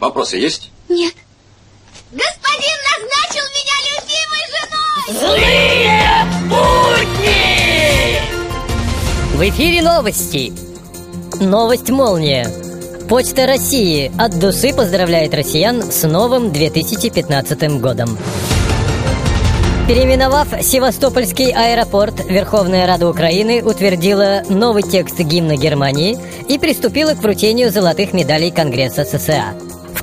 Вопросы есть? Нет. Господин назначил меня любимой женой! Злые будни! В эфире новости. Новость «Молния». Почта России от души поздравляет россиян с новым 2015 годом. Переименовав Севастопольский аэропорт, Верховная Рада Украины утвердила новый текст гимна Германии и приступила к вручению золотых медалей Конгресса США.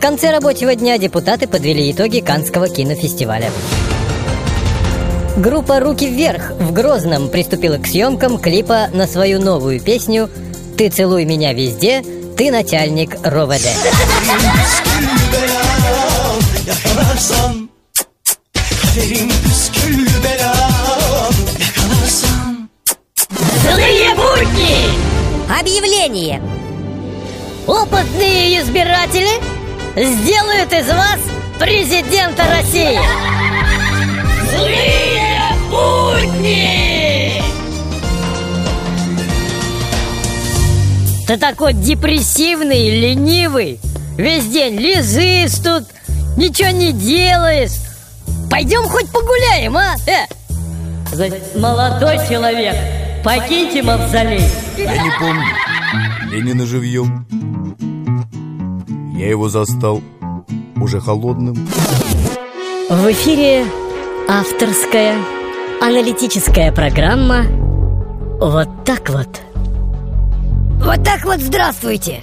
В конце рабочего дня депутаты подвели итоги Канского кинофестиваля. Группа «Руки вверх» в Грозном приступила к съемкам клипа на свою новую песню «Ты целуй меня везде, ты начальник РОВД». Злые будни! Объявление! Опытные избиратели сделают из вас президента России! Злые будни! Ты такой депрессивный, ленивый Весь день лежишь тут, ничего не делаешь Пойдем хоть погуляем, а? Э! Молодой человек, покиньте мавзолей Я не помню. Ленина живьем. Я его застал уже холодным. В эфире авторская аналитическая программа «Вот так вот». Вот так вот здравствуйте!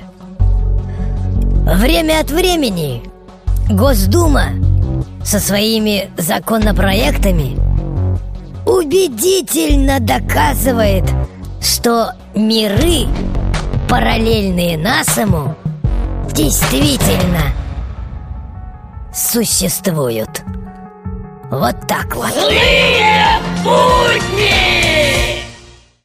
Время от времени Госдума со своими законопроектами убедительно доказывает, что миры, параллельные нашему, действительно существуют. Вот так вот. Злые